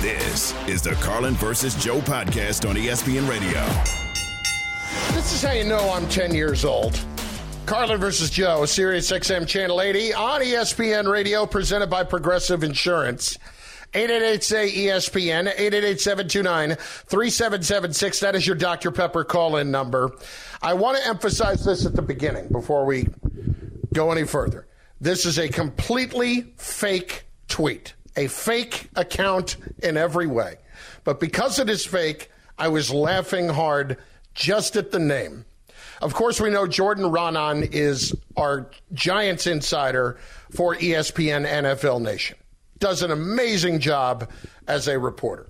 This is the Carlin versus Joe podcast on ESPN Radio. This is how you know I'm 10 years old. Carlin versus Joe, Sirius XM Channel 80 on ESPN Radio, presented by Progressive Insurance. 888 say ESPN, 888 729 3776. That is your Dr. Pepper call in number. I want to emphasize this at the beginning before we go any further. This is a completely fake tweet, a fake account in every way. But because it is fake, I was laughing hard just at the name. Of course, we know Jordan Raanan is our Giants insider for ESPN NFL Nation. Does an amazing job as a reporter.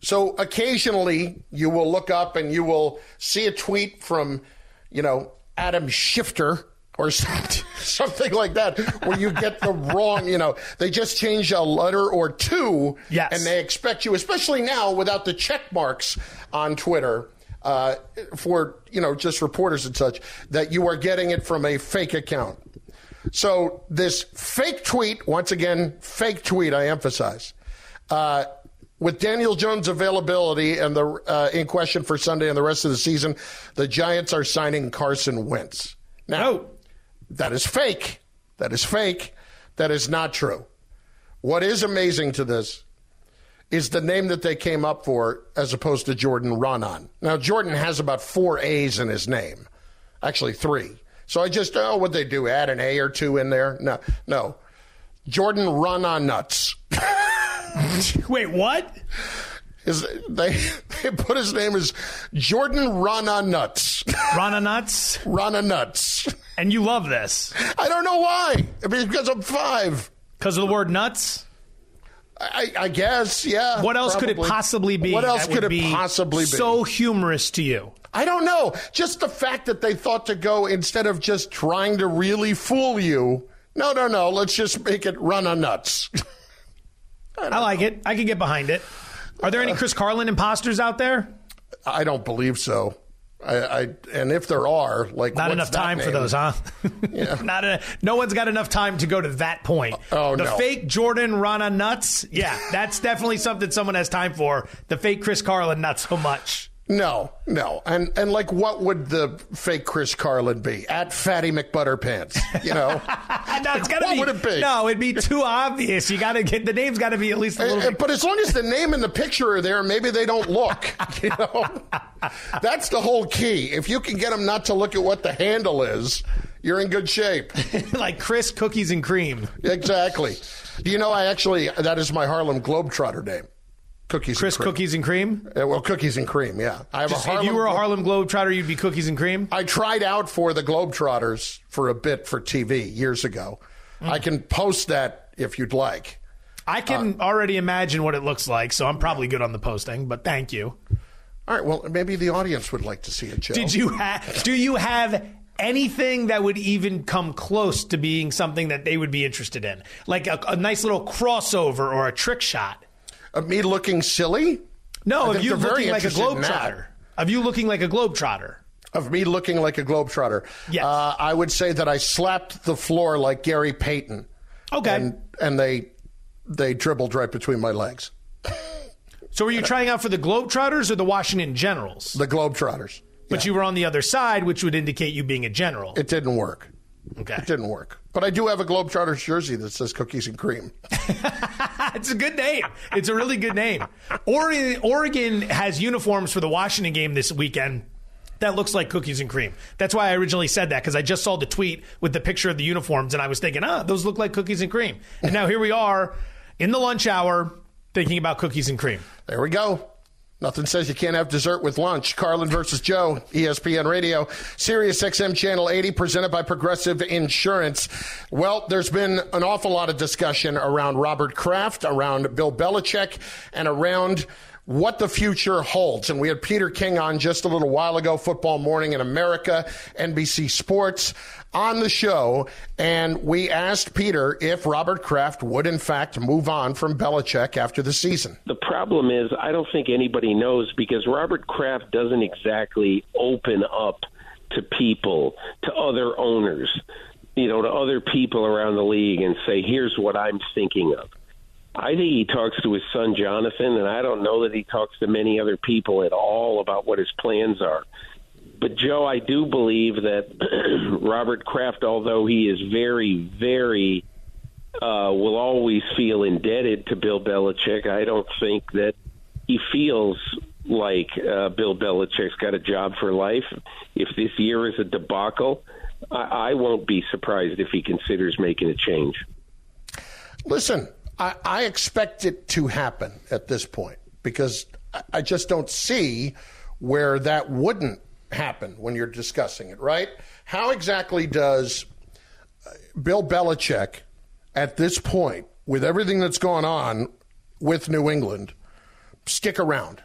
So occasionally you will look up and you will see a tweet from, you know, Adam Schefter or something like that, where you get the wrong, you know, they just change a letter or two, Yes. and they expect you, especially now without the check marks on Twitter uh, for, you know, just reporters and such, that you are getting it from a fake account. So this fake tweet, once again, fake tweet, I emphasize, uh, with Daniel Jones' availability and the uh, in question for Sunday and the rest of the season, the Giants are signing Carson Wentz. Now, Oh. That is fake. That is fake. That is not true. What is amazing to this is the name that they came up for as opposed to Jordan Raanan. Now, Jordan has about four A's in his name, actually three. So I just, oh, what they do, add an A or two in there? No, no. Jordan Ronan Nuts. Wait, what? His, they, they put his name as Jordan Rana Nuts. Rana nuts? Rana Nuts. And you love this I don't know why. I mean, because I'm five. because of the word nuts? I, I guess, yeah. What else could it possibly be? What else could it be possibly be? So humorous to you. I don't know. Just the fact that they thought to go instead of just trying to really fool you. No, no, no. Let's just make it run on nuts. I like it. I can get behind it. Are there any Chris Carlin imposters out there? I don't believe so. I, I and if there are, like Not enough time for those, huh? Yeah. Not a, no one's got enough time to go to that point. Oh, oh, the no. fake Jordan Rana nuts, yeah, that's definitely something someone has time for. The fake Chris Carlin, not so much. No, no. And and like what would the fake Chris Carlin be? At Fatty McButterpants, you know? No, it's gotta What be, would it be? No, it'd be too obvious. You got to get the name's got to be at least a little. Uh, bit. but as long as the name and the picture are there, maybe they don't look. You know, that's the whole key. If you can get them not to look at what the handle is, you're in good shape. like Chris Cookies and Cream. exactly. Do you know? I actually that is my Harlem Globetrotter name. Cookies. Chris and. Cookies and Cream. Uh, well, cookies and cream. Yeah, I have Just, a Harlem. if you were a Harlem Globetrotter, you'd be Cookies and Cream. I tried out for the Globetrotters for a bit for TV years ago. Mm. I can post that if you'd like. I can Uh, already imagine what it looks like, so I'm probably good on the posting. But thank you. All right. Well, maybe the audience would like to see it, Joe. Did you have? Do you have anything that would even come close to being something that they would be interested in, like a, a nice little crossover or a trick shot? Uh, me looking silly? No, of you looking like a interested in that. globetrotter. Of you looking like a globetrotter. Of me looking like a globetrotter. Yes. Uh, I would say that I slapped the floor like Gary Payton. Okay. And and they they dribbled right between my legs. So were you trying out for the Globetrotters or the Washington Generals? The Globetrotters. But you were on the other side, which would indicate you being a general. It didn't work. Okay. It didn't work. But I do have a Globe Globetrotters jersey that says cookies and cream. It's a good name. It's a really good name. Oregon, Oregon has uniforms for the Washington game this weekend. That looks like cookies and cream. That's why I originally said that because I just saw the tweet with the picture of the uniforms and I was thinking, ah, those look like cookies and cream. And now here we are in the lunch hour thinking about cookies and cream. There we go. Nothing says you can't have dessert with lunch. Carlin versus Joe, ESPN Radio, Sirius XM Channel 80, presented by Progressive Insurance. Well, there's been an awful lot of discussion around Robert Kraft, around Bill Belichick, and around what the future holds. And we had Peter King on just a little while ago, Football Morning in America, NBC Sports on the show, and we asked Peter if Robert Kraft would, in fact, move on from Belichick after the season. The problem is, I don't think anybody knows because Robert Kraft doesn't exactly open up to people, to other owners, you know, to other people around the league and say, here's what I'm thinking of. I think he talks to his son Jonathan, and I don't know that he talks to many other people at all about what his plans are. But Joe, I do believe that Robert Kraft, although he is very, very, uh, will always feel indebted to Bill Belichick. I don't think that he feels like uh, Bill Belichick's got a job for life. If this year is a debacle, I, I won't be surprised if he considers making a change. Listen, I, I expect it to happen at this point because I just don't see where that wouldn't happen when you're discussing it, right? How exactly does uh, Bill Belichick, at this point, with everything that's going on with New England, stick around?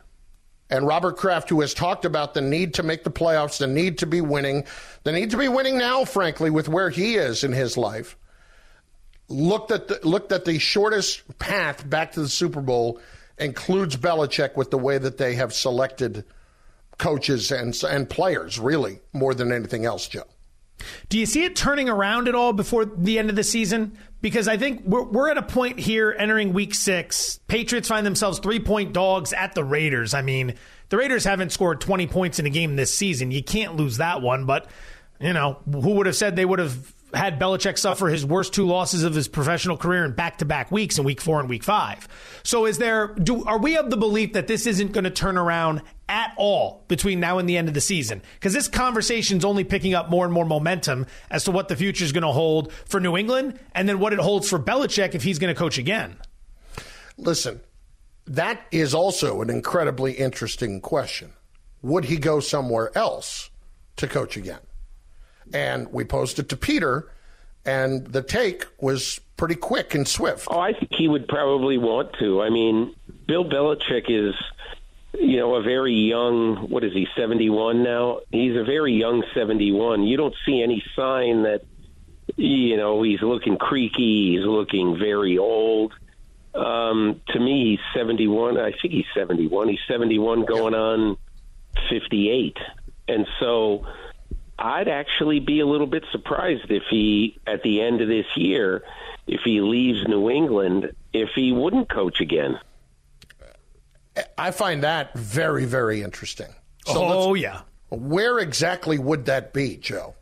And Robert Kraft, who has talked about the need to make the playoffs, the need to be winning, the need to be winning now, frankly, with where he is in his life, looked at the, looked at the shortest path back to the Super Bowl includes Belichick with the way that they have selected – coaches and and players, really, more than anything else, Joe. Do you see it turning around at all before the end of the season? Because I think we're, we're at a point here entering week six. Patriots find themselves three point dogs at the Raiders. I mean, the Raiders haven't scored 20 points in a game this season. You can't lose that one, but, you know, who would have said they would have had Belichick suffer his worst two losses of his professional career in back-to-back weeks in week 4 and week 5. So is there do are we of the belief that this isn't going to turn around at all between now and the end of the season? Cuz this conversation's only picking up more and more momentum as to what the future is going to hold for New England and then what it holds for Belichick if he's going to coach again. Listen, that is also an incredibly interesting question. Would he go somewhere else to coach again? And we posted to Peter, and the take was pretty quick and swift. Oh, I think he would probably want to. I mean, Bill Belichick is, you know, a very young. What is he? Seventy-one now. He's a very young seventy-one. You don't see any sign that, you know, he's looking creaky. He's looking very old. Um, to me, he's seventy-one. I think he's seventy-one. He's seventy-one, going on fifty-eight, and so I'd actually be a little bit surprised if he, at the end of this year, if he leaves New England, if he wouldn't coach again. I find that very, very interesting. So oh, yeah. Where exactly would that be, Joe?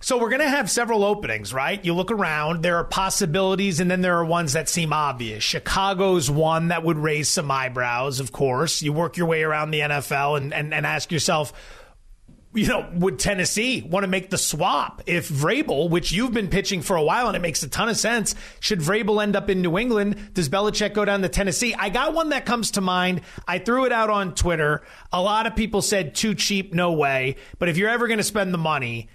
So we're going to have several openings, right? You look around, there are possibilities, and then there are ones that seem obvious. Chicago's one that would raise some eyebrows, of course. You work your way around the NFL and, and, and ask yourself, you know, would Tennessee want to make the swap if Vrabel, which you've been pitching for a while and it makes a ton of sense, should Vrabel end up in New England? Does Belichick go down to Tennessee? I got one that comes to mind. I threw it out on Twitter. A lot of people said too cheap, no way. But if you're ever going to spend the money,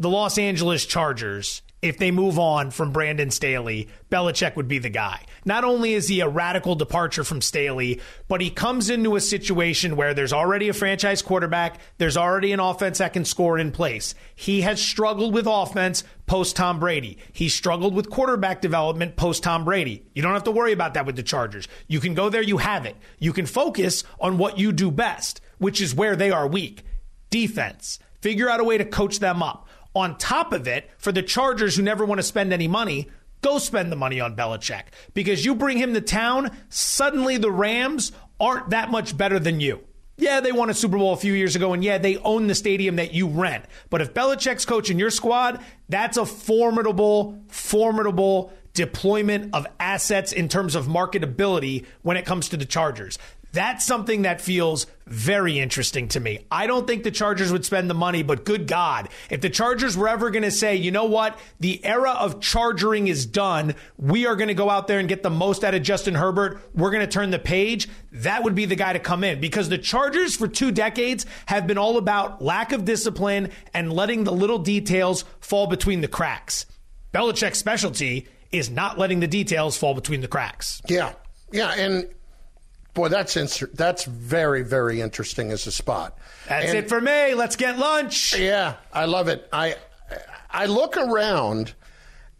the Los Angeles Chargers if they move on from Brandon Staley, Belichick would be the guy. Not only is he a radical departure from Staley, but he comes into a situation where there's already a franchise quarterback, there's already an offense that can score in place. He has struggled with offense post Tom Brady. He struggled with quarterback development post Tom Brady. You don't have to worry about that with the Chargers. You can go there, you have it. You can focus on what you do best, which is where they are weak defense. Figure out a way to coach them up. On top of it, for the Chargers who never want to spend any money, go spend the money on Belichick because you bring him to town, suddenly the Rams aren't that much better than you. Yeah, they won a Super Bowl a few years ago, and yeah, they own the stadium that you rent. But if Belichick's coaching your squad, that's a formidable, formidable deployment of assets in terms of marketability when it comes to the Chargers. That's something that feels very interesting to me. I don't think the Chargers would spend the money, but good God, if the Chargers were ever going to say, you know what, the era of chargering is done, we are going to go out there and get the most out of Justin Herbert, we're going to turn the page, that would be the guy to come in because the Chargers for two decades have been all about lack of discipline and letting the little details fall between the cracks. Belichick's specialty is not letting the details fall between the cracks. Yeah. Yeah. And boy, that's that's very, very interesting as a spot. That's and, it for me. Let's get lunch. Yeah, I love it. I I look around,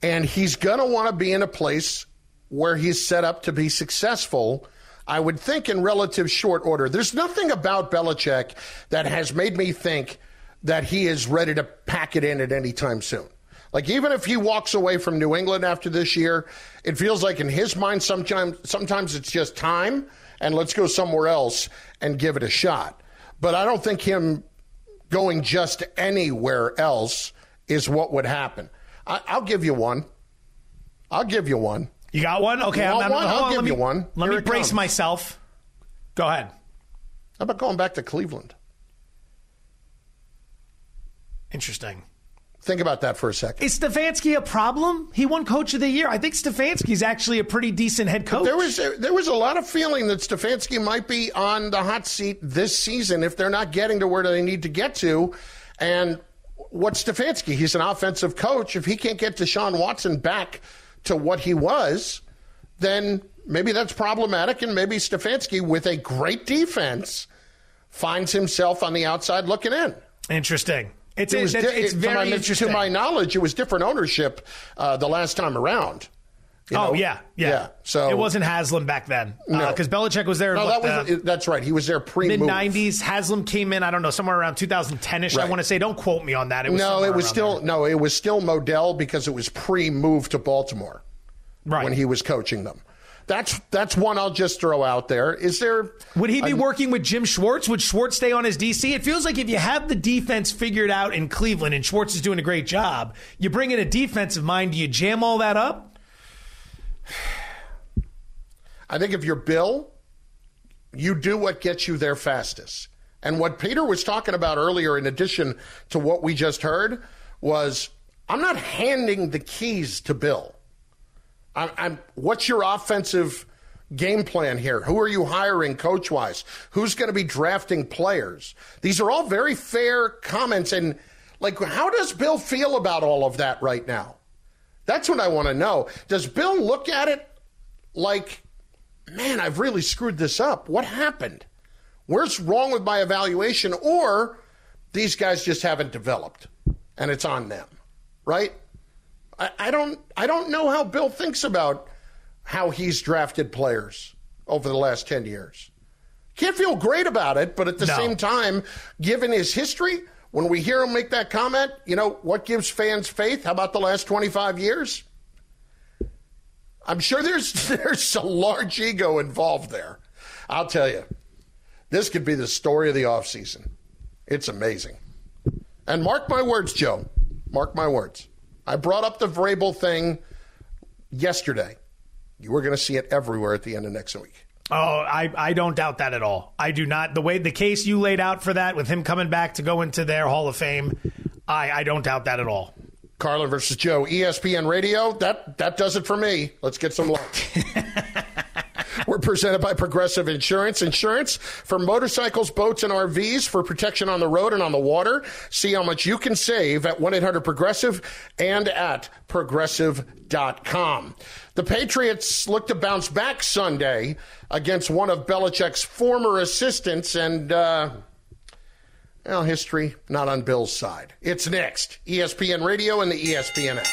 and he's gonna want to be in a place where he's set up to be successful. I would think in relative short order. There's nothing about Belichick that has made me think that he is ready to pack it in at any time soon. Like even if he walks away from New England after this year, it feels like in his mind sometimes sometimes it's just time and let's go somewhere else and give it a shot. But I don't think him going just anywhere else is what would happen. I, will give you one. I'll give you one. You got one? Okay, I'm, I'm, one? I'll on, give me, you one. Let Here me brace comes. myself. Go ahead. How about going back to Cleveland? Interesting. Think about that for a second. Is Stefanski a problem? He won Coach of the Year. I think Stefanski's actually a pretty decent head coach. There was there was a lot of feeling that Stefanski might be on the hot seat this season if they're not getting to where they need to get to. And what's Stefanski? He's an offensive coach. If he can't get Deshaun Watson back to what he was, then maybe that's problematic. And maybe Stefanski, with a great defense, finds himself on the outside looking in. Interesting. It's, It was it's, di- it's it- very to my, interesting. To my knowledge, it was different ownership uh, the last time around. You oh yeah, yeah, yeah. So it wasn't Haslam back then No. because Belichick was there. No, what, that was the that's right. He was there pre mid '90s. Haslam came in. I don't know, somewhere around 2010ish. I want to say. Don't quote me on that. It was No, it was still there. no, it was still Modell because it was pre-move to Baltimore right. when he was coaching them. That's that's one I'll just throw out there. Is there Would he be working with Jim Schwartz? Would Schwartz stay on his DC? It feels like if you have the defense figured out in Cleveland and Schwartz is doing a great job, you bring in a defensive mind. Do you jam all that up? I think if you're Bill, you do what gets you there fastest. And what Peter was talking about earlier, in addition to what we just heard, was I'm not handing the keys to Bill. I'm, I'm what's your offensive game plan here? Who are you hiring coach wise? Who's going to be drafting players? These are all very fair comments. And like, how does Bill feel about all of that right now? That's what I want to know. Does Bill look at it like, man, I've really screwed this up? What happened? Where's wrong with my evaluation? Or these guys just haven't developed and it's on them, right? I, I don't I don't know how Bill thinks about how he's drafted players over the last 10 years. Can't feel great about it, but at the No. same time, given his history, when we hear him make that comment, you know, what gives fans faith? How about the last 25 years? I'm sure there's there's a large ego involved there. I'll tell you. This could be the story of the offseason. It's amazing. And mark my words, Joe. Mark my words. I brought up the Vrabel thing yesterday. You were going to see it everywhere at the end of next week. Oh, I, I don't doubt that at all. I do not. The way the case you laid out for that, with him coming back to go into their Hall of Fame, I, I don't doubt that at all. Carlin versus Joe, ESPN Radio. That that does it for me. Let's get some lunch. We're presented by Progressive Insurance. Insurance for motorcycles, boats, and RVs for protection on the road and on the water. See how much you can save at 1 800 Progressive and at progressive.com. The Patriots look to bounce back Sunday against one of Belichick's former assistants, and, uh, well, history not on Bill's side. It's next. ESPN Radio and the ESPN app.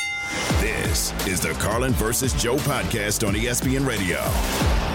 This is the Carlin versus Joe podcast on ESPN Radio.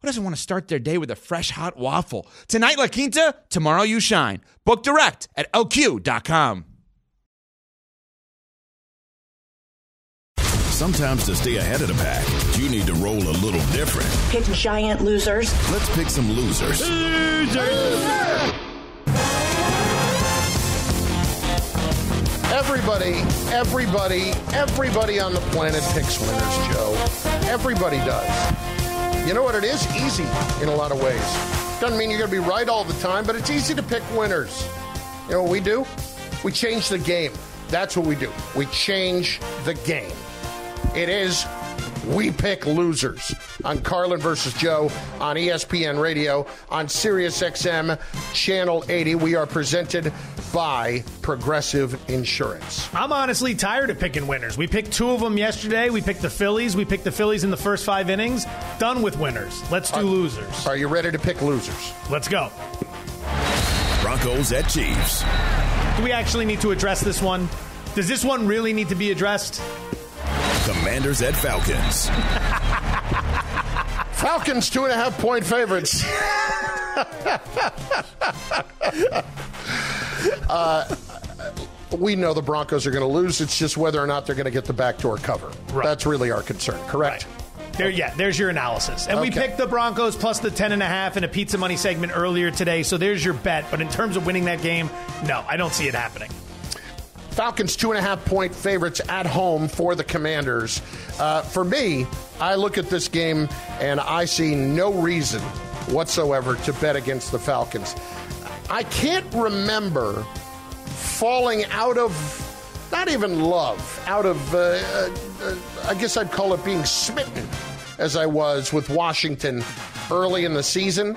who doesn't want to start their day with a fresh hot waffle? Tonight, La Quinta, tomorrow, you shine. Book direct at lq.com. Sometimes to stay ahead of the pack, you need to roll a little different. Pick giant losers. Let's pick some losers. Everybody, everybody, everybody on the planet picks winners, Joe. Everybody does. You know what it is? Easy in a lot of ways. Doesn't mean you're going to be right all the time, but it's easy to pick winners. You know what we do? We change the game. That's what we do. We change the game. It is we pick losers on Carlin versus Joe on ESPN Radio on Sirius XM Channel 80. We are presented by Progressive Insurance. I'm honestly tired of picking winners. We picked two of them yesterday. We picked the Phillies. We picked the Phillies in the first five innings. Done with winners. Let's do Are- losers. Are you ready to pick losers? Let's go. Broncos at Chiefs. Do we actually need to address this one? Does this one really need to be addressed? Commanders at Falcons. Falcons, two and a half point favorites. uh, we know the Broncos are going to lose. It's just whether or not they're going to get the backdoor cover. Right. That's really our concern, correct? There, yeah, there's your analysis. And we picked the Broncos plus the 10 and a half in a pizza money segment earlier today. So there's your bet. But in terms of winning that game, no, I don't see it happening. Falcons two and a half point favorites at home for the Commanders. Uh, for me, I look at this game and I see no reason whatsoever to bet against the Falcons. I can't remember falling out of not even love, out of, uh, uh, I guess I'd call it being smitten as I was with Washington early in the season.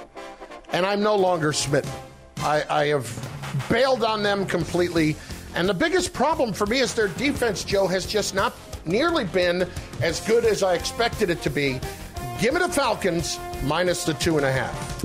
And I'm no longer smitten. I, I have bailed on them completely. And the biggest problem for me is their defense, Joe, has just not nearly been as good as I expected it to be. Give me the Falcons minus the two and a half.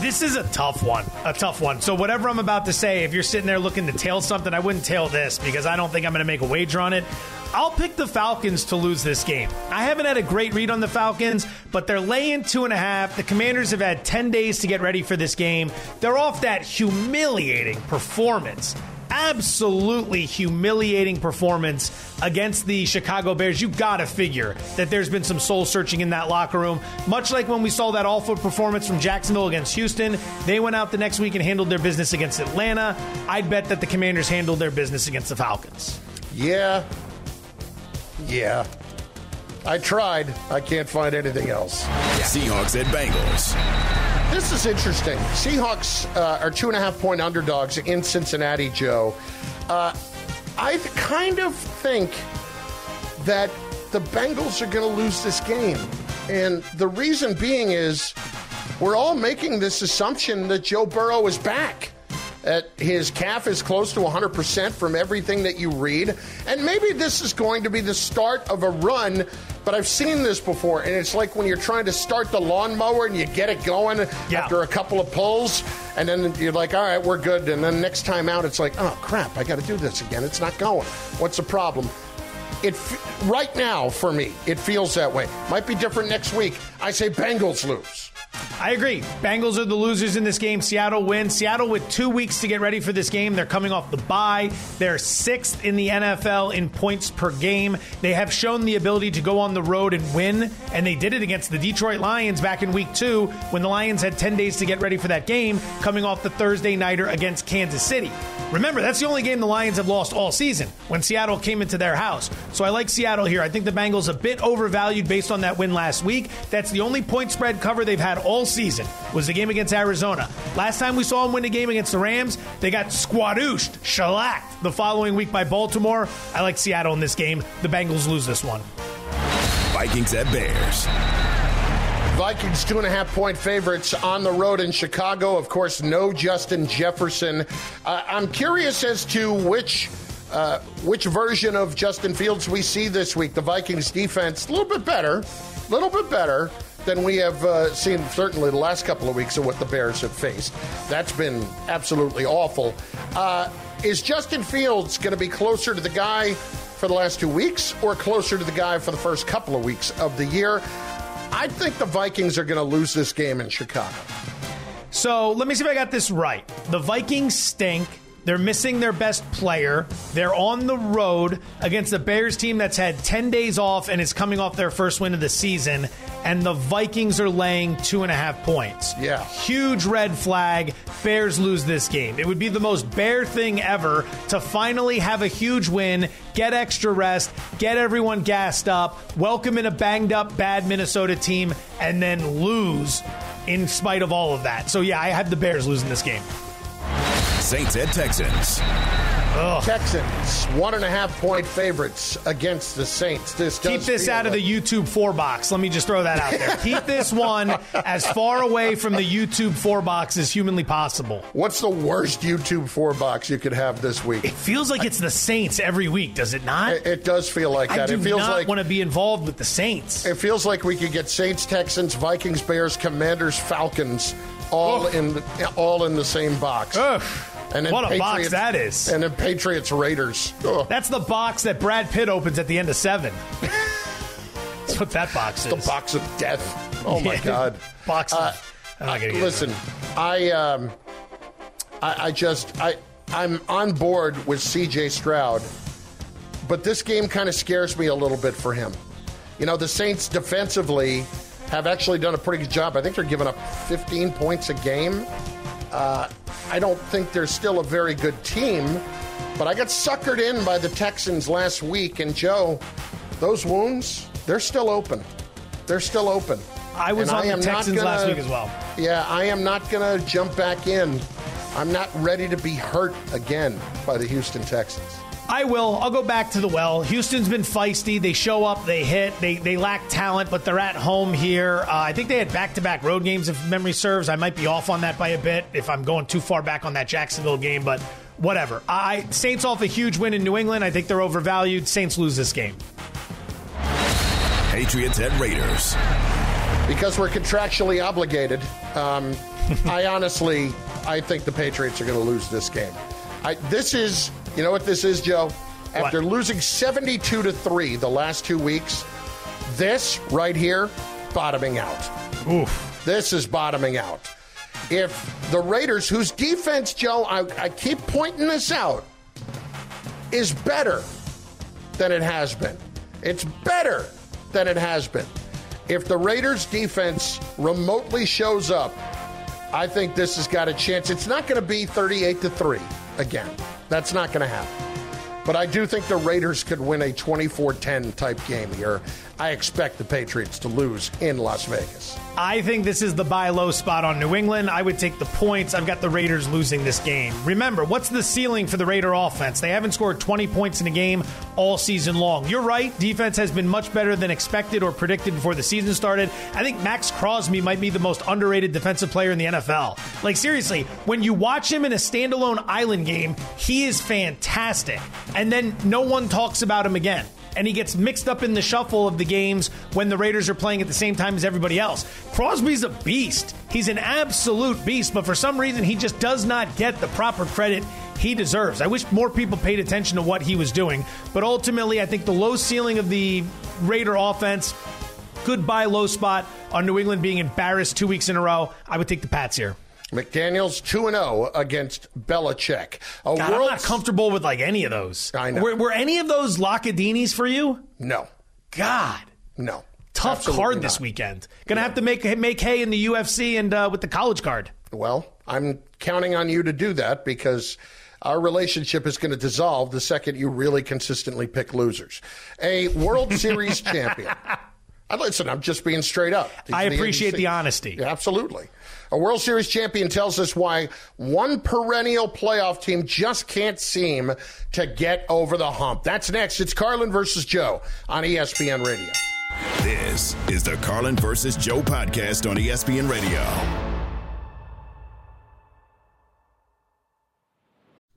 This is a tough one. A tough one. So, whatever I'm about to say, if you're sitting there looking to tail something, I wouldn't tail this because I don't think I'm going to make a wager on it. I'll pick the Falcons to lose this game. I haven't had a great read on the Falcons, but they're laying two and a half. The Commanders have had 10 days to get ready for this game. They're off that humiliating performance absolutely humiliating performance against the Chicago Bears, you've got to figure that there's been some soul searching in that locker room. Much like when we saw that awful performance from Jacksonville against Houston, they went out the next week and handled their business against Atlanta. I'd bet that the Commanders handled their business against the Falcons. Yeah. Yeah. I tried. I can't find anything else. Seahawks at Bengals. This is interesting. Seahawks uh, are two and a half point underdogs in Cincinnati, Joe. Uh, I kind of think that the Bengals are going to lose this game. And the reason being is we're all making this assumption that Joe Burrow is back. That his calf is close to 100% from everything that you read. And maybe this is going to be the start of a run, but I've seen this before. And it's like when you're trying to start the lawnmower and you get it going Yeah. after a couple of pulls, and then you're like, all right, we're good. And then next time out, it's like, oh, crap, I got to do this again. It's not going. What's the problem? It f- right now for me, it feels that way. Might be different next week. I say Bengals lose. I agree. Bengals are the losers in this game. Seattle wins. Seattle with two weeks to get ready for this game. They're coming off the bye. They're sixth in the NFL in points per game. They have shown the ability to go on the road and win, and they did it against the Detroit Lions back in week two when the Lions had 10 days to get ready for that game, coming off the Thursday Nighter against Kansas City. Remember, that's the only game the Lions have lost all season when Seattle came into their house. So I like Seattle here. I think the Bengals are a bit overvalued based on that win last week. That's the only point spread cover they've had all season was the game against Arizona. Last time we saw them win a game against the Rams, they got squadooshed, shellacked the following week by Baltimore. I like Seattle in this game. The Bengals lose this one. Vikings at Bears. Vikings two and a half point favorites on the road in Chicago. Of course, no Justin Jefferson. Uh, I'm curious as to which uh, which version of Justin Fields we see this week. The Vikings defense a little bit better, a little bit better than we have uh, seen certainly the last couple of weeks of what the Bears have faced. That's been absolutely awful. Uh, is Justin Fields going to be closer to the guy for the last two weeks or closer to the guy for the first couple of weeks of the year? I think the Vikings are going to lose this game in Chicago. So let me see if I got this right. The Vikings stink. They're missing their best player. They're on the road against the Bears team that's had 10 days off and is coming off their first win of the season. And the Vikings are laying two and a half points. Yeah. Huge red flag. Bears lose this game. It would be the most bear thing ever to finally have a huge win, get extra rest, get everyone gassed up, welcome in a banged up, bad Minnesota team, and then lose in spite of all of that. So, yeah, I have the Bears losing this game. Saints at Texans. Texans, one and a half point favorites against the Saints. This Keep this feel out of the YouTube four box. Let me just throw that out there. Keep this one as far away from the YouTube four box as humanly possible. What's the worst YouTube four box you could have this week? It feels like it's the Saints every week, does it not? It, it does feel like I that. do it feels not like want to be involved with the Saints. it feels like we could get Saints, Texans, Vikings, Bears, Commanders, Falcons, all Ugh. in all in the same box. Ugh. And then What a box that is. And then Patriots Raiders. Ugh. That's the box that Brad Pitt opens at the end of seven. That's what that box is. the box of death. Oh my Yeah. God. Box of- Uh, gonna listen, I um, I, I just I I'm on board with C.J. Stroud, but this game kind of scares me a little bit for him. You know, the Saints defensively have actually done a pretty good job. I think they're giving up 15 points a game. Uh, I don't think they're still a very good team, but I got suckered in by the Texans last week. And Joe, those wounds, they're still open. They're still open. I was And on the am not Texans gonna- last week as well. Yeah, I am not going to jump back in. I'm not ready to be hurt again by the Houston Texans. I will. I'll go back to the well. Houston's been feisty. They show up, they hit, they they lack talent, but they're at home here. Uh, I think they had back to back road games, if memory serves. I might be off on that by a bit if I'm going too far back on that Jacksonville game, but whatever. I Saints off a huge win in New England. I think they're overvalued. Saints lose this game. Patriots at Raiders. Because we're contractually obligated, um, I honestly, I think the Patriots are going to lose this game. I, this is, you know what this is, Joe? After What? losing 72 to 3 the last two weeks, this right here, bottoming out. Oof. This is bottoming out. If the Raiders, whose defense, Joe, I, I keep pointing this out, is better than it has been. It's better than it has been. If the Raiders defense remotely shows up, I think this has got a chance. It's not going to be 38 to 3 again. That's not going to happen. But I do think the Raiders could win a 24 10 type game here. I expect the Patriots to lose in Las Vegas. I think this is the buy low spot on New England. I would take the points. I've got the Raiders losing this game. Remember, what's the ceiling for the Raider offense? They haven't scored 20 points in a game all season long. You're right. Defense has been much better than expected or predicted before the season started. I think Maxx Crosby might be the most underrated defensive player in the NFL. Like, seriously, when you watch him in a standalone island game, he is fantastic. And then no one talks about him again and he gets mixed up in the shuffle of the games when the Raiders are playing at the same time as everybody else. Crosby's a beast. He's an absolute beast, but for some reason, he just does not get the proper credit he deserves. I wish more people paid attention to what he was doing, but ultimately, I think the low ceiling of the Raider offense, goodbye low spot on New England being embarrassed two weeks in a row. I would take the Pats here. McDaniels 2 0 against Belichick. A God, I'm not comfortable with like any of those. I know. Were, were any of those Lockadinis for you? No, God. no. tough Absolutely card this not. weekend. Gonna have to make make hay in the UFC and uh, with the college card. Well, I'm counting on you to do that because our relationship is going to dissolve the second you really consistently pick losers. A World Series champion. I listen, I'm just being straight up. These I are the appreciate the honesty. Yeah, absolutely. A World Series champion tells us why one perennial playoff team just can't seem to get over the hump. That's next. It's Carlin versus Joe on ESPN Radio. This is the Carlin versus Joe podcast on ESPN Radio.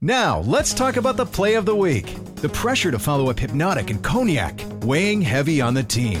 Now, let's talk about the play of the week. The pressure to follow up Hypnotic and Cognac, weighing heavy on the team.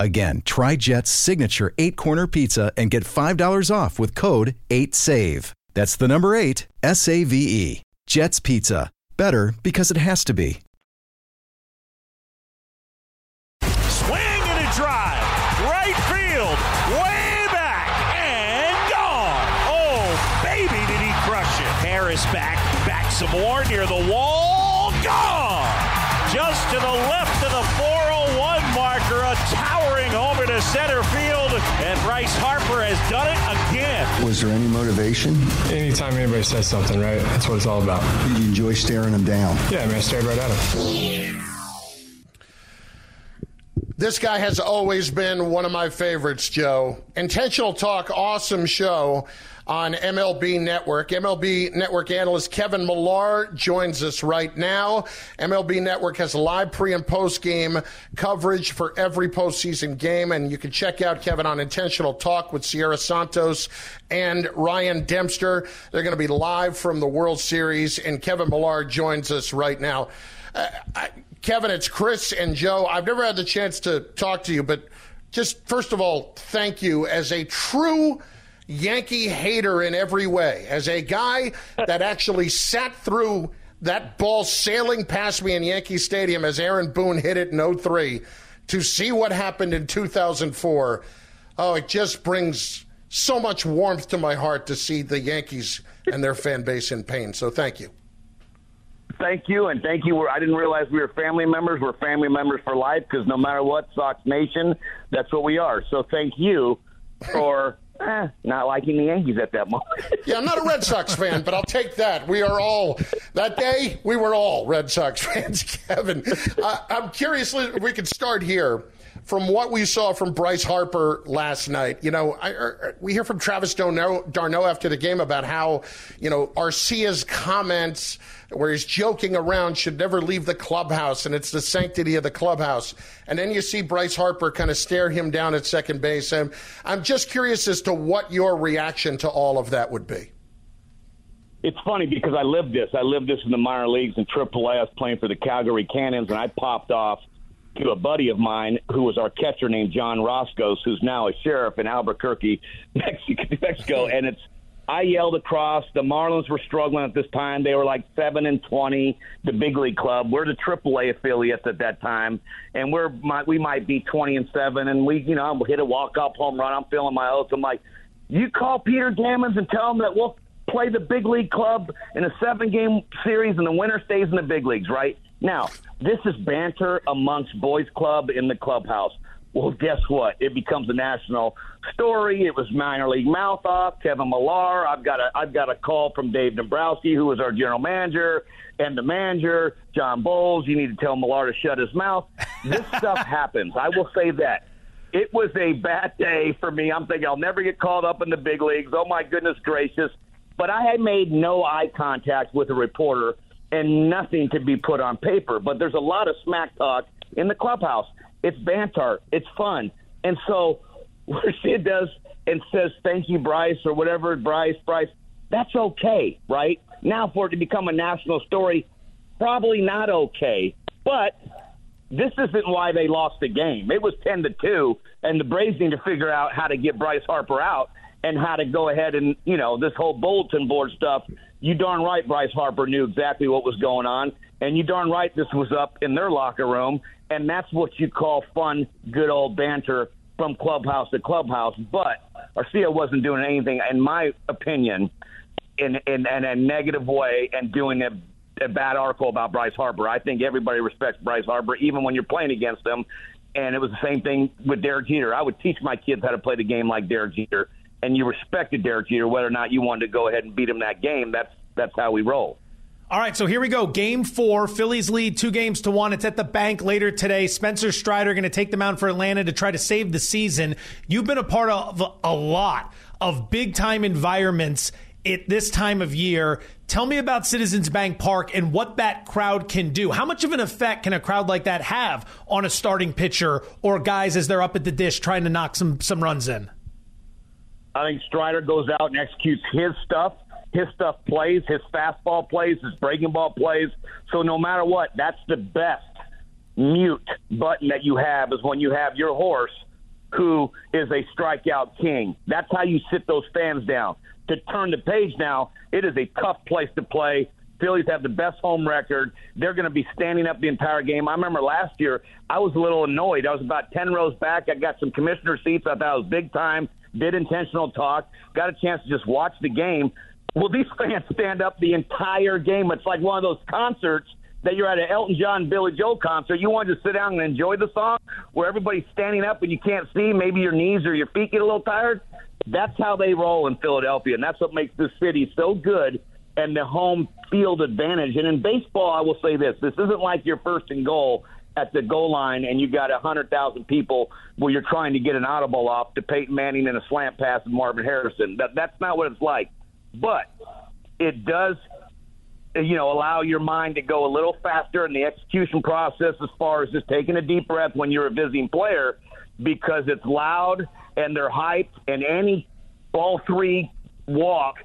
Again, try Jet's signature eight corner pizza and get $5 off with code 8SAVE. That's the number eight, S A V E. Jet's Pizza. Better because it has to be. Swing and a drive. Right field. Way back. And gone. Oh, baby, did he crush it. Harris back. Back some more near the wall. Gone. Just to the left to center field. And Bryce Harper has done it again. Was there any motivation? Anytime anybody says something, right? That's what it's all about. Did you enjoy staring them down? Yeah, I mean, I stared right at him. This guy has always been one of my favorites, Joe. Intentional Talk, awesome show on MLB Network. MLB Network analyst Kevin Millar joins us right now. MLB Network has live pre and post game coverage for every postseason game, and you can check out Kevin on Intentional Talk with Siera Santos and Ryan Dempster. They're going to be live from the World Series, and Kevin Millar joins us right now. Uh, I, Kevin, it's Chris and Joe. I've never had the chance to talk to you, but just first of all, thank you as a true Yankee hater in every way, as a guy that actually sat through that ball sailing past me in Yankee Stadium as Aaron Boone hit it in 03 to see what happened in 2004. Oh, it just brings so much warmth to my heart to see the Yankees and their fan base in pain. So thank you thank you, and thank you. I didn't realize we were family members. We're family members for life because no matter what, Sox Nation, that's what we are. So thank you for eh, not liking the Yankees at that moment. yeah, I'm not a Red Sox fan, but I'll take that. We are all, that day, we were all Red Sox fans, Kevin. Uh, I'm curious, we could start here from what we saw from Bryce Harper last night, you know, I, er, we hear from Travis d'Arnaud after the game about how, you know, Arcia's comments where he's joking around should never leave the clubhouse and it's the sanctity of the clubhouse. And then you see Bryce Harper kind of stare him down at second base. And I'm just curious as to what your reaction to all of that would be. It's funny because I lived this. I lived this in the minor leagues in AAA. I was playing for the Calgary Cannons, and I popped off to a buddy of mine who was our catcher named John Roskos, who's now a sheriff in Albuquerque, Mexico. And it's I yelled across. The Marlins were struggling at this time. They were like seven and twenty, the big league club. We're the AAA affiliates at that time, and we're we might be twenty and seven. And we, you know, hit a walk off home run. I'm feeling my oats. I'm like, you call Peter Gammons and tell him that we'll play the big league club in a seven game series, and the winner stays in the big leagues, right? Now, this is banter amongst boys club in the clubhouse. Well, guess what? It becomes a national story. It was minor league mouth off. Kevin Millar. I've got a I've got a call from Dave Dombrowski, who was our general manager, and the manager, John Boles. You need to tell Millar to shut his mouth. This stuff happens. I will say that. It was a bad day for me. I'm thinking I'll never get called up in the big leagues. Oh my goodness gracious! But I had made no eye contact with a reporter and nothing to be put on paper. But there's a lot of smack talk in the clubhouse. It's banter. It's fun. And so Arcia does and says, thank you, Bryce, or whatever, Bryce, Bryce, that's okay, right? Now for it to become a national story, probably not okay. But this isn't why they lost the game. It was 10 to 2, and the Braves need to figure out how to get Bryce Harper out and how to go ahead and you know this whole bulletin board stuff. You darn right, Bryce Harper knew exactly what was going on, and you darn right this was up in their locker room, and that's what you call fun, good old banter from clubhouse to clubhouse. But Arcia wasn't doing anything, in my opinion, in in, in a negative way and doing a, a bad article about Bryce Harper. I think everybody respects Bryce Harper, even when you're playing against him. And it was the same thing with Derek Jeter. I would teach my kids how to play the game like Derek Jeter, and you respected Derek Jeter whether or not you wanted to go ahead and beat him that game. That's that's how we roll. All right, so here we go. Game four. Phillies lead two games to one. It's at the bank later today. Spencer Strider going to take them out for Atlanta to try to save the season. You've been a part of a lot of big time environments at this time of year. Tell me about Citizens Bank Park and what that crowd can do. How much of an effect can a crowd like that have on a starting pitcher or guys as they're up at the dish trying to knock some some runs in? I think Strider goes out and executes his stuff. His stuff plays, his fastball plays, his breaking ball plays. So no matter what, that's the best mute button that you have is when you have your horse who is a strikeout king. That's how you sit those fans down to turn the page now, it is a tough place to play. Phillies have the best home record. They're going to be standing up the entire game. I remember last year, I was a little annoyed. I was about 10 rows back. I got some commissioner seats. I thought it was big time, did intentional talk, got a chance to just watch the game. Will these fans stand up the entire game. It's like one of those concerts that you're at an Elton John, Billy Joel concert. You want to just sit down and enjoy the song where everybody's standing up and you can't see. Maybe your knees or your feet get a little tired. That's how they roll in Philadelphia, and that's what makes this city so good and the home field advantage. And in baseball, I will say this: this isn't like your first and goal at the goal line and you got a hundred thousand people where you're trying to get an audible off to Peyton Manning and a slant pass to Marvin Harrison. That that's not what it's like. But it does you know, allow your mind to go a little faster in the execution process as far as just taking a deep breath when you're a visiting player because it's loud and they're hyped and any ball three walk,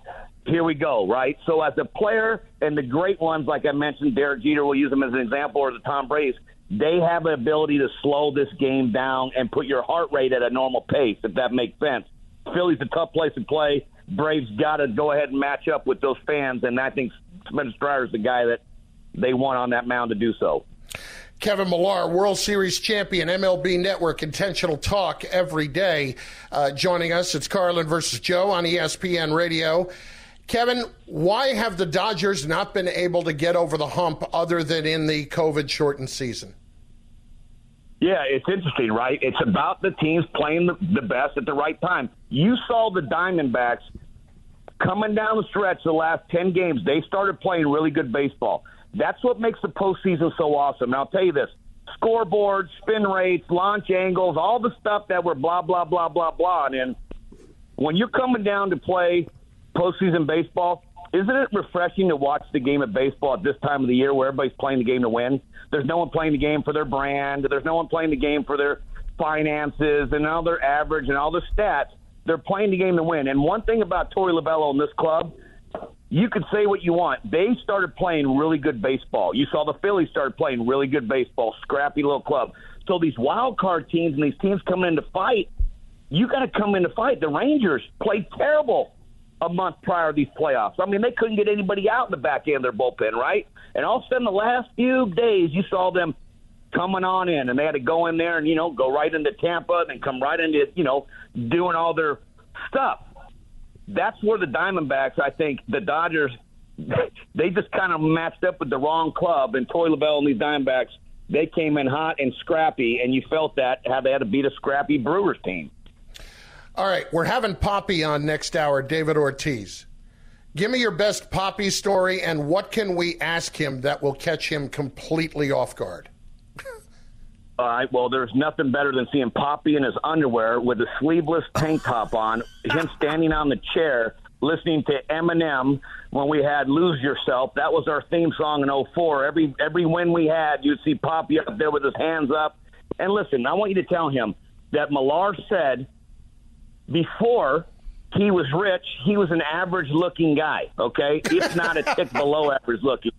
here we go, right? So as a player and the great ones, like I mentioned, Derek Jeter, we'll use them as an example, or the Tom Brady's, they have an ability to slow this game down and put your heart rate at a normal pace, if that makes sense. Philly's a tough place to play. Braves got to go ahead and match up with those fans, and I think Spencer Strider's the guy that they want on that mound to do so. Kevin Millar, World Series champion, MLB Network, Intentional Talk every day, uh, joining us. It's Carlin versus Joe on ESPN Radio. Kevin, why have the Dodgers not been able to get over the hump other than in the COVID shortened season? Yeah, it's interesting, right? It's about the teams playing the, best at the right time. You saw the Diamondbacks coming down the stretch the last 10 games. They started playing really good baseball. That's what makes the postseason so awesome. And I'll tell you this scoreboards, spin rates, launch angles, all the stuff that we're blah, blah, blah, blah, blah. And when you're coming down to play postseason baseball, isn't it refreshing to watch the game of baseball at this time of the year where everybody's playing the game to win? There's no one playing the game for their brand. There's no one playing the game for their finances and all their average and all their stats. They're playing the game to win. And one thing about Torey Lovullo and this club – you could say what you want. They started playing really good baseball. You saw the Phillies started playing really good baseball, scrappy little club. So these wild card teams and these teams coming in to fight, you got to come in to fight. The Rangers played terrible a month prior to these playoffs. I mean, they couldn't get anybody out in the back end of their bullpen, right? And all of a sudden, the last few days, you saw them coming on in, and they had to go in there and you know go right into Tampa, and then come right into you know doing all their stuff that's where the Diamondbacks, I think, the Dodgers, they just kind of matched up with the wrong club. And Torey Lovullo and these Diamondbacks, they came in hot and scrappy, and you felt that how they had to beat a scrappy Brewers team. All right, we're having Papi on next hour, David Ortiz. Give me your best Papi story, and what can we ask him that will catch him completely off guard? All right. Well, there's nothing better than seeing Papi in his underwear with a sleeveless tank top on, him standing on the chair listening to Eminem when we had "Lose Yourself." That was our theme song in 04. Every every win we had, you'd see Papi up there with his hands up. And listen, I want you to tell him that Millar said before he was rich, he was an average-looking guy. Okay, if not a tick below average looking.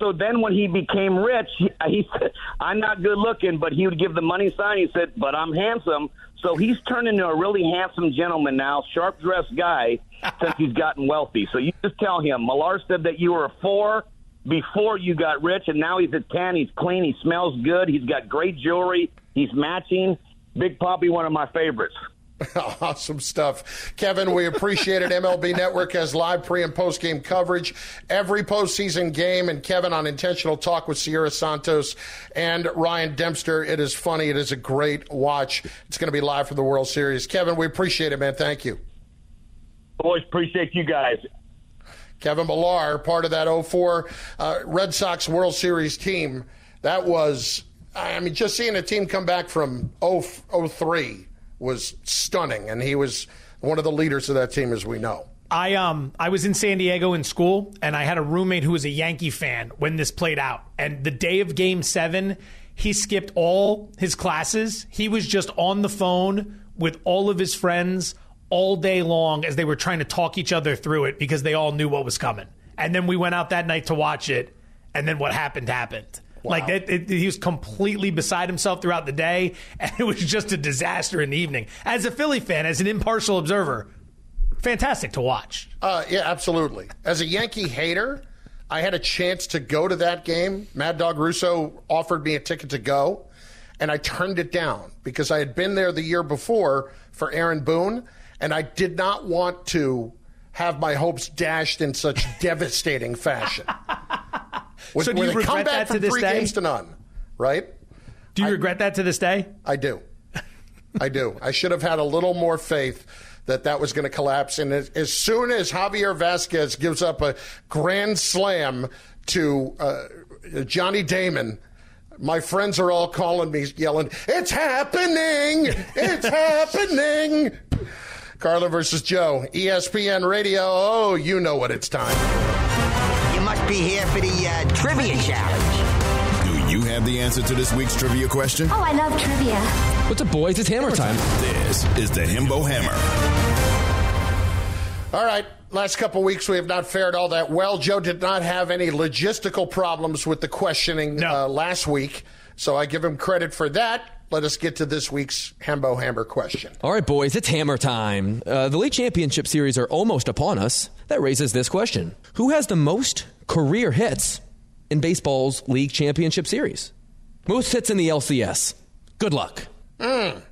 So then when he became rich, he, he said, I'm not good looking, but he would give the money sign. He said, but I'm handsome. So he's turned into a really handsome gentleman now, sharp dressed guy since he's gotten wealthy. So you just tell him, Millar said that you were a four before you got rich, and now he's a 10. He's clean. He smells good. He's got great jewelry. He's matching. Big Papi, one of my favorites. awesome stuff. Kevin, we appreciate it. MLB Network has live pre and post game coverage every postseason game. And Kevin on intentional talk with Siera Santos and Ryan Dempster. It is funny. It is a great watch. It's going to be live for the World Series. Kevin, we appreciate it, man. Thank you. Always appreciate you guys. Kevin Millar, part of that 04 uh, Red Sox World Series team. That was, I mean, just seeing a team come back from 0, 03 was stunning, and he was one of the leaders of that team, as we know. I um I was in San Diego in school, and I had a roommate who was a Yankee fan when this played out. And the day of Game Seven, he skipped all his classes. He was just on the phone with all of his friends all day long as they were trying to talk each other through it because they all knew what was coming. And then we went out that night to watch it, and then what happened happened. Wow. Like it, it, he was completely beside himself throughout the day, and it was just a disaster in the evening. As a Philly fan, as an impartial observer, fantastic to watch. Uh, yeah, absolutely. As a Yankee hater, I had a chance to go to that game. Mad Dog Russo offered me a ticket to go, and I turned it down because I had been there the year before for Aaron Boone, and I did not want to have my hopes dashed in such devastating fashion. With, so do you regret that to this three day? games to none, right? Do you I, regret that to this day? I do. I do. I should have had a little more faith that that was going to collapse. And as, as, soon as Javier Vazquez gives up a grand slam to uh, Johnny Damon, my friends are all calling me, yelling, "It's happening! It's happening!" Carlin versus Joe, ESPN Radio. Oh, you know what it's time must be here for the uh, trivia challenge. Do you have the answer to this week's trivia question? Oh, I love trivia. What's up, boys? It's hammer time. This is the Himbo Hammer. All right. Last couple weeks, we have not fared all that well. Joe did not have any logistical problems with the questioning no. uh, last week, so I give him credit for that let us get to this week's Hembo Hammer question. All right, boys, it's hammer time. Uh, the league championship series are almost upon us. That raises this question Who has the most career hits in baseball's league championship series? Most hits in the LCS. Good luck. Mm.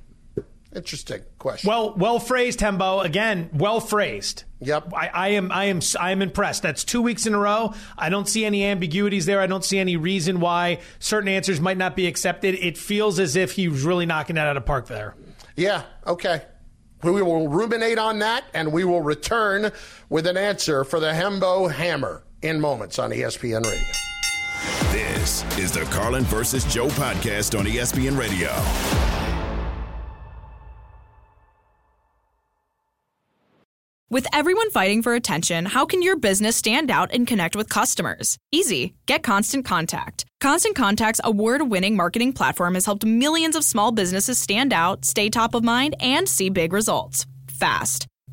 Interesting question. Well, well phrased, Hembo. Again, well phrased. Yep. I, I, am. I am. I am impressed. That's two weeks in a row. I don't see any ambiguities there. I don't see any reason why certain answers might not be accepted. It feels as if he was really knocking that out of park there. Yeah. Okay. We will ruminate on that, and we will return with an answer for the Hembo Hammer in moments on ESPN Radio. This is the Carlin versus Joe podcast on ESPN Radio. With everyone fighting for attention, how can your business stand out and connect with customers? Easy. Get Constant Contact. Constant Contact's award winning marketing platform has helped millions of small businesses stand out, stay top of mind, and see big results fast.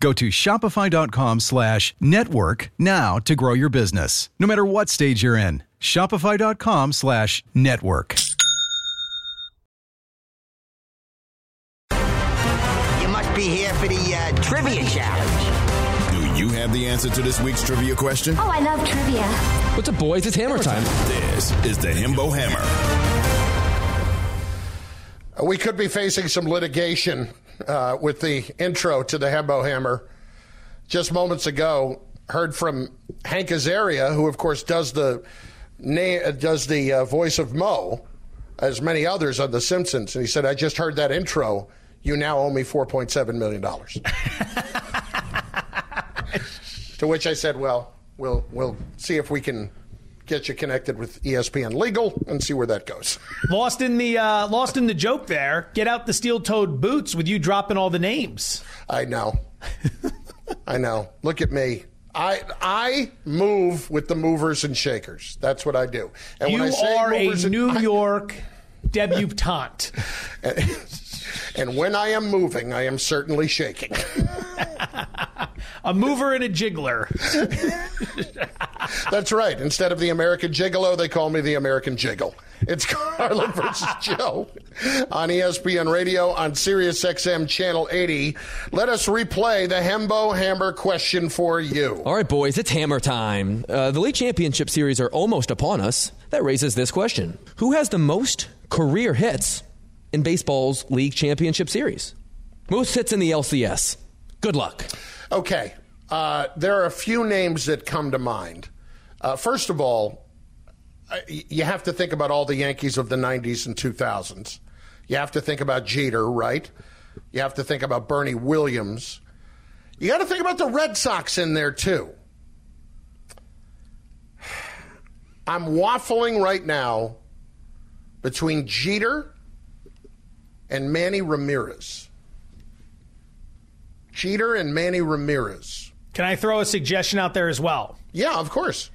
Go to shopify.com slash network now to grow your business, no matter what stage you're in. Shopify.com slash network. You must be here for the uh, trivia challenge. Do you have the answer to this week's trivia question? Oh, I love trivia. What's up, boys? It's hammer time. This is the Himbo Hammer. We could be facing some litigation uh, with the intro to the Hembo Hammer. Just moments ago, heard from Hank Azaria, who of course does the na- does the uh, voice of Moe, as many others on The Simpsons, and he said, "I just heard that intro. You now owe me four point seven million dollars." to which I said, "Well, we'll we'll see if we can." Get you connected with ESPN Legal and see where that goes. Lost in the uh, lost in the joke there. Get out the steel-toed boots with you dropping all the names. I know. I know. Look at me. I I move with the movers and shakers. That's what I do. And you when I say are a movers and- New I- York debutante. and when I am moving, I am certainly shaking. a mover and a jiggler. That's right. Instead of the American Gigolo, they call me the American Jiggle. It's Carlin versus Joe on ESPN Radio on Sirius XM Channel 80. Let us replay the Hembo Hammer question for you. All right, boys, it's hammer time. Uh, the league championship series are almost upon us. That raises this question Who has the most career hits in baseball's league championship series? Most hits in the LCS. Good luck. Okay. Uh, there are a few names that come to mind. Uh, first of all, uh, you have to think about all the Yankees of the 90s and 2000s. You have to think about Jeter, right? You have to think about Bernie Williams. You got to think about the Red Sox in there, too. I'm waffling right now between Jeter and Manny Ramirez. Jeter and Manny Ramirez. Can I throw a suggestion out there as well? Yeah, of course.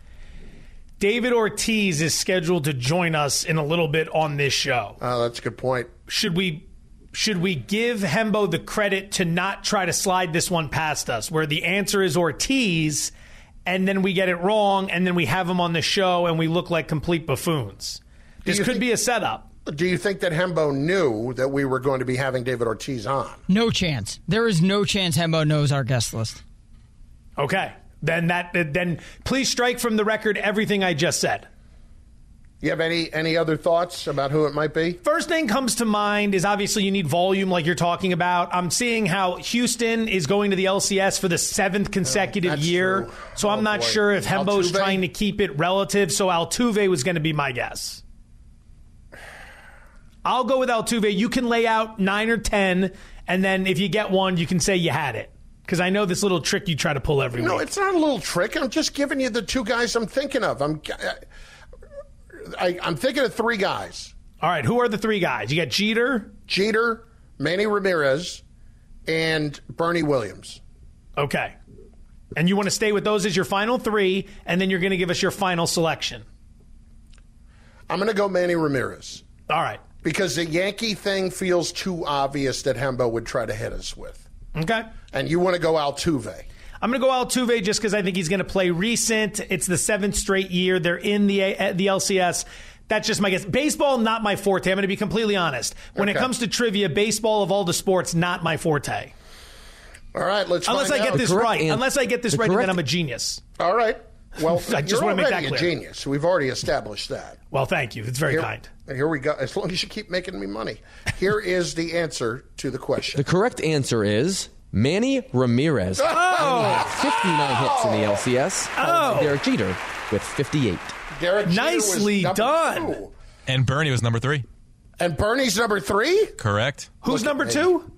David Ortiz is scheduled to join us in a little bit on this show. Oh, that's a good point. Should we should we give Hembo the credit to not try to slide this one past us, where the answer is Ortiz, and then we get it wrong, and then we have him on the show and we look like complete buffoons? This could think- be a setup. Do you think that Hembo knew that we were going to be having David Ortiz on? No chance. There is no chance Hembo knows our guest list. Okay. Then that then please strike from the record everything I just said. You have any any other thoughts about who it might be? First thing comes to mind is obviously you need volume, like you're talking about. I'm seeing how Houston is going to the LCS for the seventh oh, consecutive that's year, true. so I'm Oh, not boy. sure if Hembo's Altuve? trying to keep it relative. So Altuve was going to be my guess. I'll go with Altuve. You can lay out nine or ten, and then if you get one, you can say you had it. Because I know this little trick you try to pull every No, week. it's not a little trick. I'm just giving you the two guys I'm thinking of. I'm I, I'm thinking of three guys. All right, who are the three guys? You got Jeter, Jeter, Manny Ramirez, and Bernie Williams. Okay. And you want to stay with those as your final three, and then you're going to give us your final selection. I'm going to go Manny Ramirez. All right. Because the Yankee thing feels too obvious that Hembo would try to hit us with. Okay. And you want to go Altuve. I'm going to go Altuve just because I think he's going to play recent. It's the seventh straight year they're in the uh, the LCS. That's just my guess. Baseball, not my forte. I'm going to be completely honest. When it comes to trivia, baseball of all the sports, not my forte. All right, let's Unless I find get out. this correct right. Unless I get this the right, then I'm a genius. All right. Well, I just you're wanna make that already a genius. We've already established that. Well, thank you. It's very Here- kind. And here we go. As long as you keep making me money. Here is the answer to the question. The correct answer is Manny Ramirez. Oh! 59 hits in the LCS. followed Oh! Derek Jeter with 58. Derek Jeter Nicely was done. two. And Bernie was number three. And Bernie's number three? Correct. Who's Look number me. two?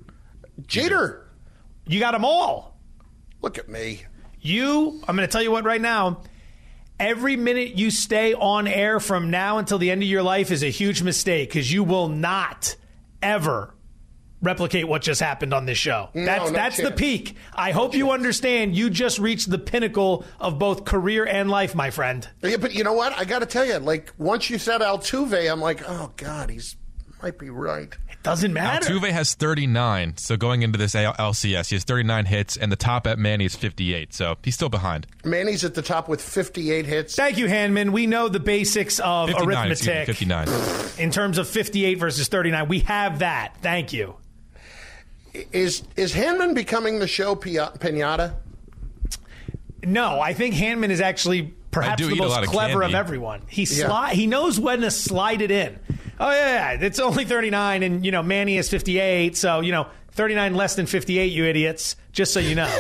Jeter. You got them all. Look at me. You, I'm going to tell you what right now. Every minute you stay on air from now until the end of your life is a huge mistake because you will not ever replicate what just happened on this show. No, that's no that's the peak. I hope you understand. You just reached the pinnacle of both career and life, my friend. Yeah, but you know what? I got to tell you, like once you said Altuve, I'm like, oh God, he's might be right. It doesn't matter. Altuve has 39, so going into this LCS, he has 39 hits, and the top at Manny is 58, so he's still behind. Manny's at the top with 58 hits. Thank you, Hanman. We know the basics of 59, excuse me, arithmetic 59. in terms of 58 versus 39. We have that. Thank you. Is is Hanman becoming the show pia- pinata? No, I think Hanman is actually perhaps the most of clever of everyone. He Yeah. he knows when to slide it in. Oh yeah, yeah, it's only 39 and you know Manny is 58, so you know 39 less than 58 you idiots, just so you know.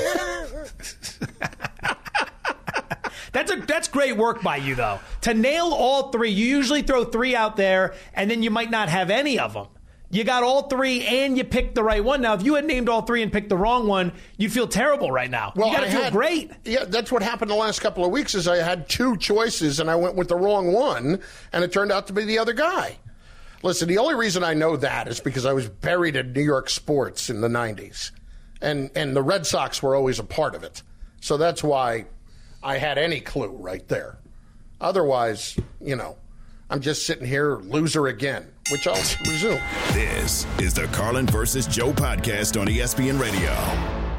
That's a that's great work by you though. To nail all three, you usually throw 3 out there and then you might not have any of them. You got all three and you picked the right one. Now, if you had named all three and picked the wrong one, you'd feel terrible right now. you got to I feel had- great. Yeah, that's what happened the last couple of weeks. Is I had two choices and I went with the wrong one, and it turned out to be the other guy. Listen, the only reason I know that is because I was buried in New York sports in the '90s, and and the Red Sox were always a part of it. So that's why I had any clue right there. Otherwise, you know, I'm just sitting here loser again, which I'll resume. This is the Carlin versus Joe podcast on ESPN Radio.